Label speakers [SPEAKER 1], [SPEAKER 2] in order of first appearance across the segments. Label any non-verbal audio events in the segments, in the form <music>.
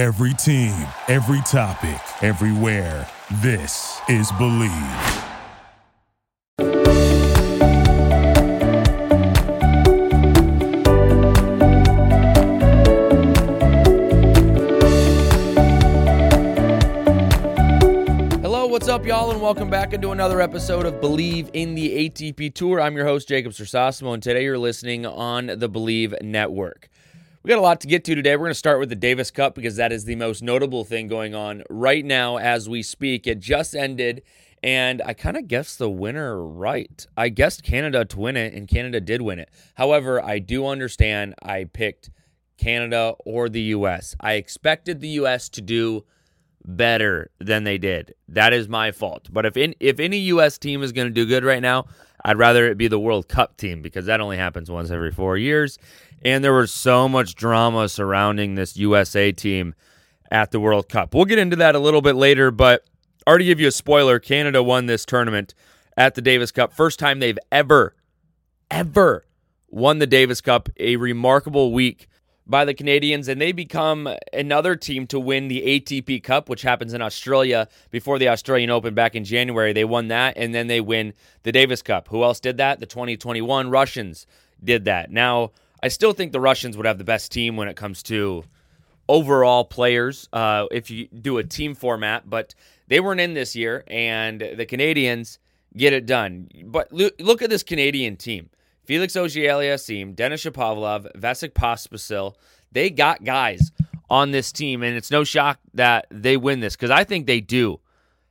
[SPEAKER 1] Every team, every topic, everywhere. This is Bleav.
[SPEAKER 2] Hello, what's up, y'all, and welcome back into another episode of Bleav in the ATP Tour. I'm your host, Jacob Sersosimo, and today you're listening on the Bleav Network. We got a lot to get to today. We're going to start with the Davis Cup because that is the most notable thing going on right now as we speak. It just ended, and I kind of guessed the winner right. I guessed Canada to win it, and Canada did win it. However, I do understand I picked Canada or the U.S. I expected the U.S. to do better than they did. That is my fault. But if in, if any U.S. team is going to do good right now, I'd rather it be the World Cup team because that only happens once every four years. And there was so much drama surrounding this USA team at the World Cup. We'll get into that a little bit later, but already give you a spoiler. Canada won this tournament at the Davis Cup. First time they've ever, ever won the Davis Cup. A remarkable week by the Canadians, and they become another team to win the ATP Cup, which happens in Australia before the Australian Open back in January. They won that, and then they win the Davis Cup. Who else did that? The 2021 Russians did that. Now, I still think the Russians would have the best team when it comes to overall players uh, if you do a team format, but they weren't in this year, and the Canadians get it done. But look at this Canadian team. Felix Auger-Aliassime, Denis Shapovalov, Vasek Pospisil, they got guys on this team, and it's no shock that they win this because I think they do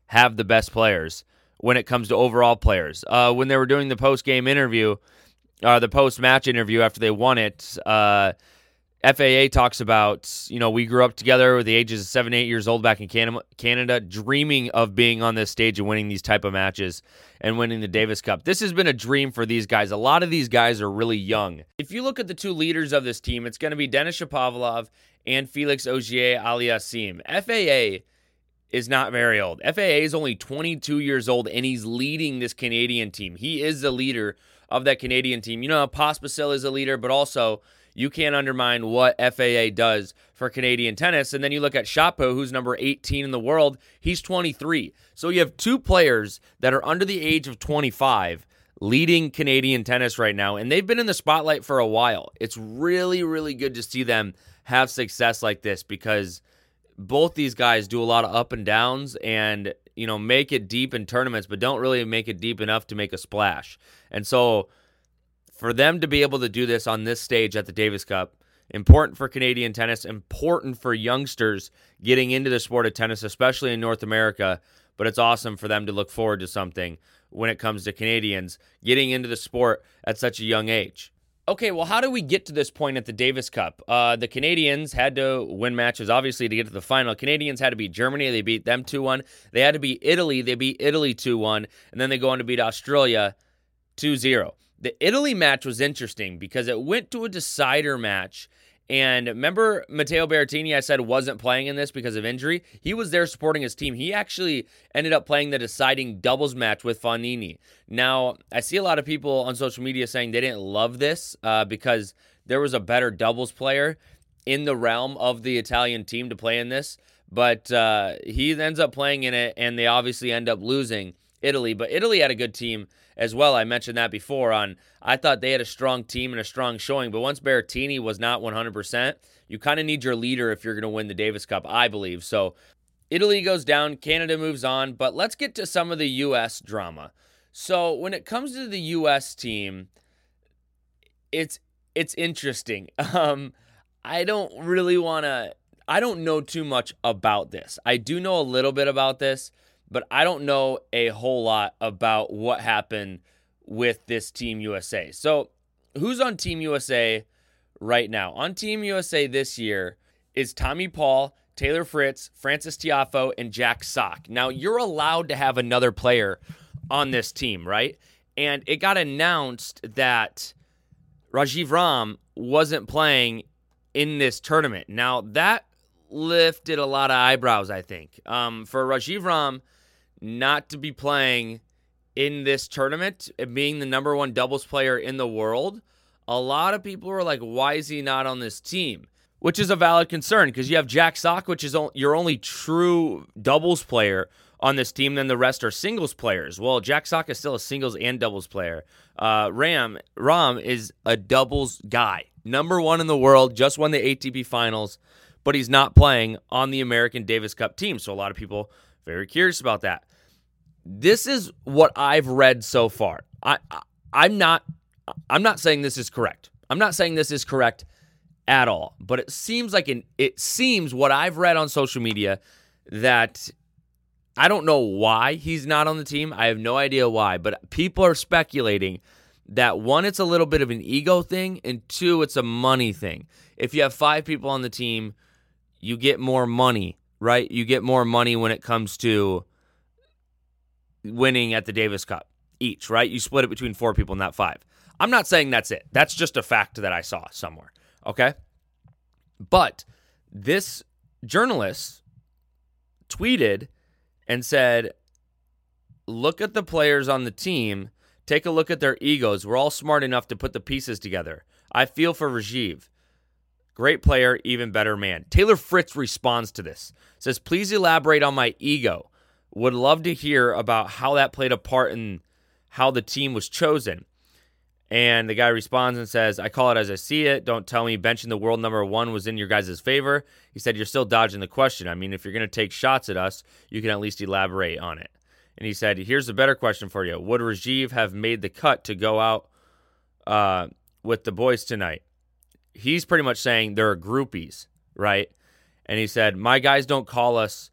[SPEAKER 2] have the best players when it comes to overall players. Uh, when they were doing the post game interview, uh, the post match interview after they won it, uh, FAA talks about, you know, we grew up together with the ages of seven, eight years old back in Canada, dreaming of being on this stage and winning these type of matches and winning the Davis Cup. This has been a dream for these guys. A lot of these guys are really young. If you look at the two leaders of this team, it's going to be Denis Shapovalov and Felix Auger-Aliassime. FAA is not very old. FAA is only 22 years old, and he's leading this Canadian team. He is the leader of that Canadian team. You know, Pospisil is a leader, but also you can't undermine what FAA does for Canadian tennis. And then you look at Shapo, who's number 18 in the world. He's 23. So you have two players that are under the age of 25 leading Canadian tennis right now, and they've been in the spotlight for a while. It's really, really good to see them have success like this because both these guys do a lot of up and downs and you know make it deep in tournaments but don't really make it deep enough to make a splash and so for them to be able to do this on this stage at the Davis Cup, important for Canadian tennis, important for youngsters getting into the sport of tennis, especially in North America. But it's awesome for them to look forward to something when it comes to Canadians getting into the sport at such a young age. Okay, well, how do we get to this point at the Davis Cup? Uh, the Canadians had to win matches, obviously, to get to the final. Canadians had to beat Germany. They beat them 2 1. They had to beat Italy. They beat Italy 2 1. And then they go on to beat Australia 2 0. The Italy match was interesting because it went to a decider match. And remember, Matteo Berrettini, I said wasn't playing in this because of injury. He was there supporting his team. He actually ended up playing the deciding doubles match with Fognini. Now, I see a lot of people on social media saying they didn't love this uh, because there was a better doubles player in the realm of the Italian team to play in this. But uh, he ends up playing in it, and they obviously end up losing Italy. But Italy had a good team as well. I mentioned that before on I thought they had a strong team and a strong showing, but once Berrettini was not 100%, you kind of need your leader if you're going to win the Davis Cup, I believe. So Italy goes down, Canada moves on, but let's get to some of the US drama. So when it comes to the US team, it's it's interesting. <laughs> Um I don't really want to I don't know too much about this. I do know a little bit about this but I don't know a whole lot about what happened with this Team USA. So, who's on Team USA right now? On Team USA this year is Tommy Paul, Taylor Fritz, Francis Tiafoe, and Jack Sock. Now, you're allowed to have another player on this team, right? And it got announced that Rajiv Ram wasn't playing in this tournament. Now, that lifted a lot of eyebrows, I think. Um, for Rajiv Ram, not to be playing in this tournament being the number one doubles player in the world, a lot of people were like, why is he not on this team? which is a valid concern because you have Jack Sock, which is your only true doubles player on this team. Then the rest are singles players. Well, Jack Sock is still a singles and doubles player. Uh, Ram Rahm is a doubles guy, number one in the world, just won the ATP Finals, but he's not playing on the American Davis Cup team. So a lot of people very curious about that. This is what I've read so far. I, I I'm not I'm not saying this is correct. I'm not saying this is correct at all. But it seems like an it seems what I've read on social media that I don't know why he's not on the team. I have no idea why, but people are speculating that one, it's a little bit of an ego thing, and two, it's a money thing. If you have five people on the team, you get more money, right? You get more money when it comes to winning at the Davis Cup each, right? You split it between four people, not five. I'm not saying that's it. That's just a fact that I saw somewhere. Okay. But this journalist tweeted and said, Look at the players on the team. Take a look at their egos. We're all smart enough to put the pieces together. I feel for Rajiv. Great player, even better man. Taylor Fritz responds to this. Says, Please elaborate on my ego. Would love to hear about how that played a part in how the team was chosen. And the guy responds and says, I call it as I see it. Don't tell me benching the world number one was in your guys' favor. He said, You're still dodging the question. I mean, if you're going to take shots at us, you can at least elaborate on it. And he said, Here's a better question for you Would Rajiv have made the cut to go out uh, with the boys tonight? He's pretty much saying there are groupies, right? And he said, My guys don't call us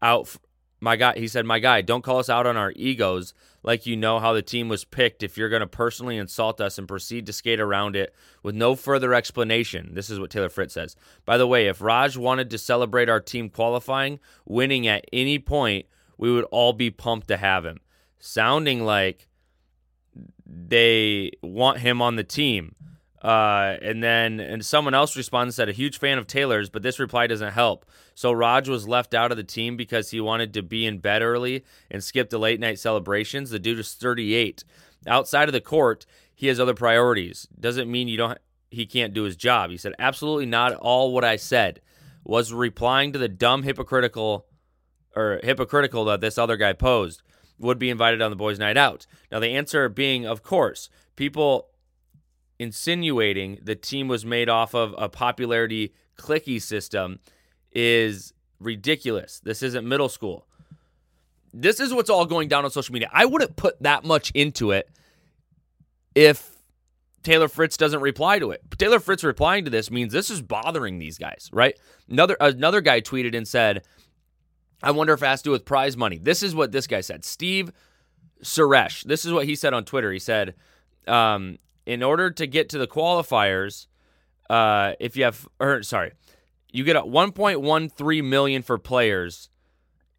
[SPEAKER 2] out. My guy, he said, My guy, don't call us out on our egos like you know how the team was picked if you're going to personally insult us and proceed to skate around it with no further explanation. This is what Taylor Fritz says. By the way, if Raj wanted to celebrate our team qualifying, winning at any point, we would all be pumped to have him. Sounding like they want him on the team. Uh, and then and someone else responds said a huge fan of Taylor's, but this reply doesn't help. So Raj was left out of the team because he wanted to be in bed early and skip the late night celebrations. The dude is 38. Outside of the court, he has other priorities. Doesn't mean you don't he can't do his job. He said absolutely not all what I said was replying to the dumb hypocritical or hypocritical that this other guy posed would be invited on the boys night out. Now the answer being of course. People insinuating the team was made off of a popularity clicky system is ridiculous. This isn't middle school. This is what's all going down on social media. I wouldn't put that much into it if Taylor Fritz doesn't reply to it. Taylor Fritz replying to this means this is bothering these guys, right? Another another guy tweeted and said, "I wonder if it has to do with prize money." This is what this guy said. Steve Suresh. This is what he said on Twitter. He said, um, in order to get to the qualifiers, uh, if you have, or sorry, you get a 1.13 million for players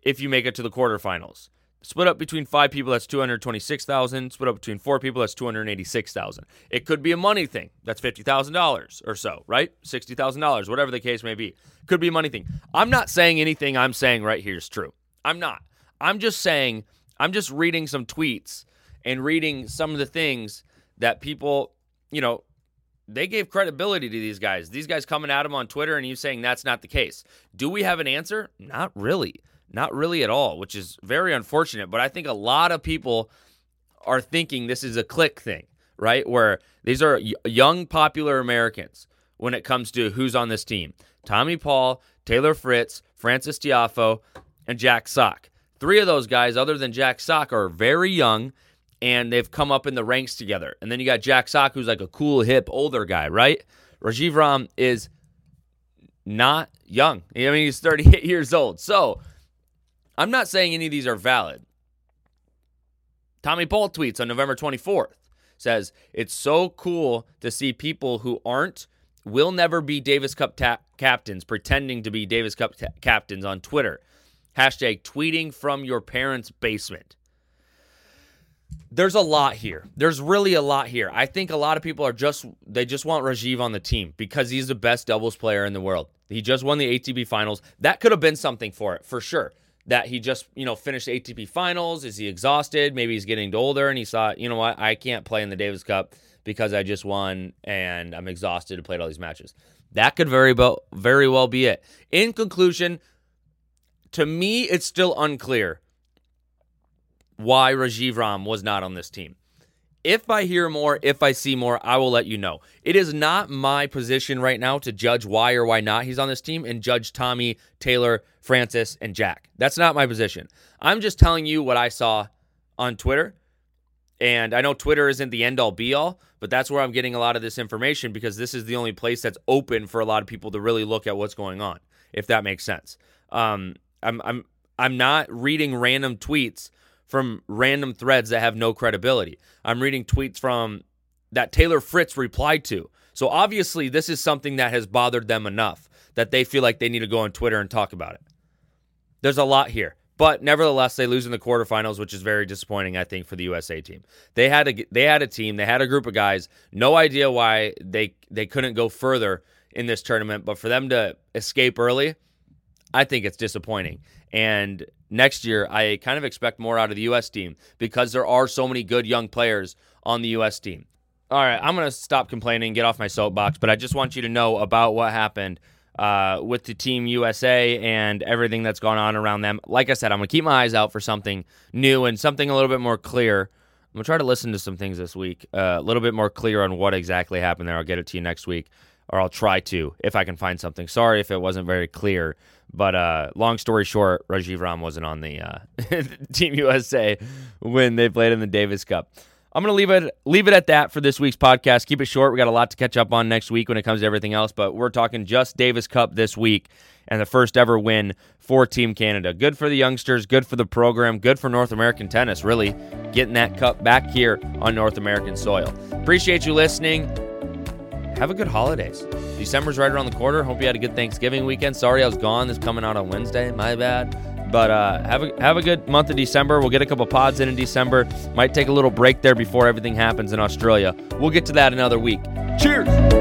[SPEAKER 2] if you make it to the quarterfinals. Split up between five people, that's 226,000. Split up between four people, that's 286,000. It could be a money thing. That's $50,000 or so, right? $60,000, whatever the case may be. Could be a money thing. I'm not saying anything I'm saying right here is true. I'm not. I'm just saying, I'm just reading some tweets and reading some of the things that people, you know, they gave credibility to these guys. These guys coming at him on Twitter and you saying that's not the case. Do we have an answer? Not really. Not really at all, which is very unfortunate. But I think a lot of people are thinking this is a click thing, right? Where these are young, popular Americans when it comes to who's on this team Tommy Paul, Taylor Fritz, Francis Tiafoe, and Jack Sock. Three of those guys, other than Jack Sock, are very young and they've come up in the ranks together. And then you got Jack Sock, who's like a cool, hip, older guy, right? Rajiv Ram is not young. I mean, he's 38 <laughs> years old. So I'm not saying any of these are valid. Tommy Paul tweets on November 24th says, It's so cool to see people who aren't, will never be Davis Cup ta- captains pretending to be Davis Cup ta- captains on Twitter. Hashtag tweeting from your parents' basement there's a lot here. There's really a lot here. I think a lot of people are just they just want Rajiv on the team because he's the best doubles player in the world. He just won the ATP finals. That could have been something for it, for sure. That he just, you know, finished ATP finals. Is he exhausted? Maybe he's getting older and he thought, you know what, I can't play in the Davis Cup because I just won and I'm exhausted to play all these matches. That could very well, very well be it. In conclusion, to me, it's still unclear why Rajiv Ram was not on this team. If I hear more, if I see more, I will let you know. It is not my position right now to judge why or why not he's on this team and judge Tommy, Taylor, Francis, and Jack. That's not my position. I'm just telling you what I saw on Twitter. And I know Twitter isn't the end all be all, but that's where I'm getting a lot of this information because this is the only place that's open for a lot of people to really look at what's going on, if that makes sense. Um, I'm I'm I'm not reading random tweets from random threads that have no credibility. I'm reading tweets from that Taylor Fritz replied to. So obviously, this is something that has bothered them enough that they feel like they need to go on Twitter and talk about it. There's a lot here. But nevertheless, they lose in the quarterfinals, which is very disappointing, I think, for the USA team. They had a they had a team, they had a group of guys. No idea why they they couldn't go further in this tournament, but for them to escape early, I think it's disappointing. And next year, I kind of expect more out of the U.S. team because there are so many good young players on the U.S. team. All right, I'm going to stop complaining, get off my soapbox, but I just want you to know about what happened uh, with the Team USA and everything that's gone on around them. Like I said, I'm going to keep my eyes out for something new and something a little bit more clear. I'm going to try to listen to some things this week, uh, a little bit more clear on what exactly happened there. I'll get it to you next week, or I'll try to if I can find something. Sorry if it wasn't very clear. But uh, long story short, Rajiv Ram wasn't on the uh, <laughs> Team USA when they played in the Davis Cup. I'm gonna leave it leave it at that for this week's podcast. Keep it short. We got a lot to catch up on next week when it comes to everything else, but we're talking just Davis Cup this week and the first ever win for Team Canada. Good for the youngsters, good for the program, good for North American tennis, really getting that cup back here on North American soil. Appreciate you listening. Have a good holidays. December's right around the corner. Hope you had a good Thanksgiving weekend. Sorry I was gone. This coming out on Wednesday. My bad. But uh, have a have a good month of December. We'll get a couple pods in in December. Might take a little break there before everything happens in Australia. We'll get to that another week. Cheers.